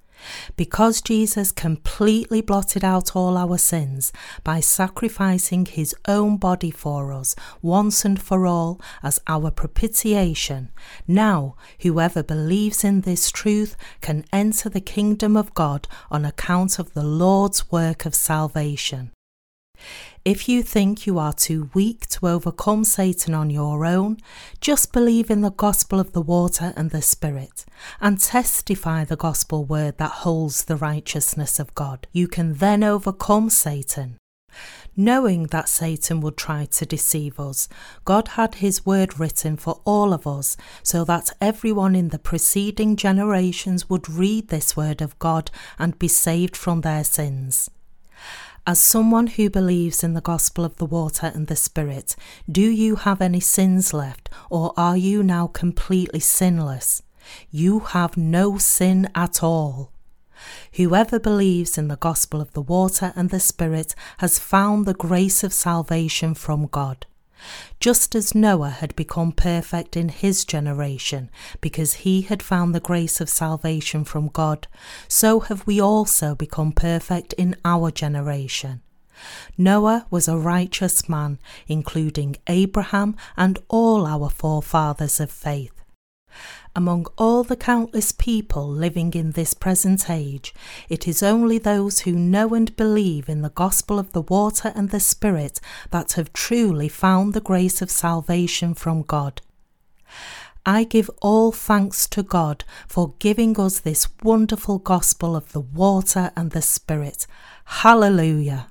Because Jesus completely blotted out all our sins by sacrificing his own body for us once and for all as our propitiation, now whoever believes in this truth can enter the kingdom of God on account of the Lord's work of salvation. If you think you are too weak to overcome Satan on your own, just believe in the gospel of the water and the Spirit and testify the gospel word that holds the righteousness of God. You can then overcome Satan. Knowing that Satan would try to deceive us, God had his word written for all of us so that everyone in the preceding generations would read this word of God and be saved from their sins. As someone who believes in the gospel of the water and the Spirit, do you have any sins left, or are you now completely sinless? You have no sin at all. Whoever believes in the gospel of the water and the Spirit has found the grace of salvation from God. Just as Noah had become perfect in his generation because he had found the grace of salvation from God, so have we also become perfect in our generation. Noah was a righteous man, including Abraham and all our forefathers of faith. Among all the countless people living in this present age, it is only those who know and believe in the gospel of the water and the Spirit that have truly found the grace of salvation from God. I give all thanks to God for giving us this wonderful gospel of the water and the Spirit. Hallelujah.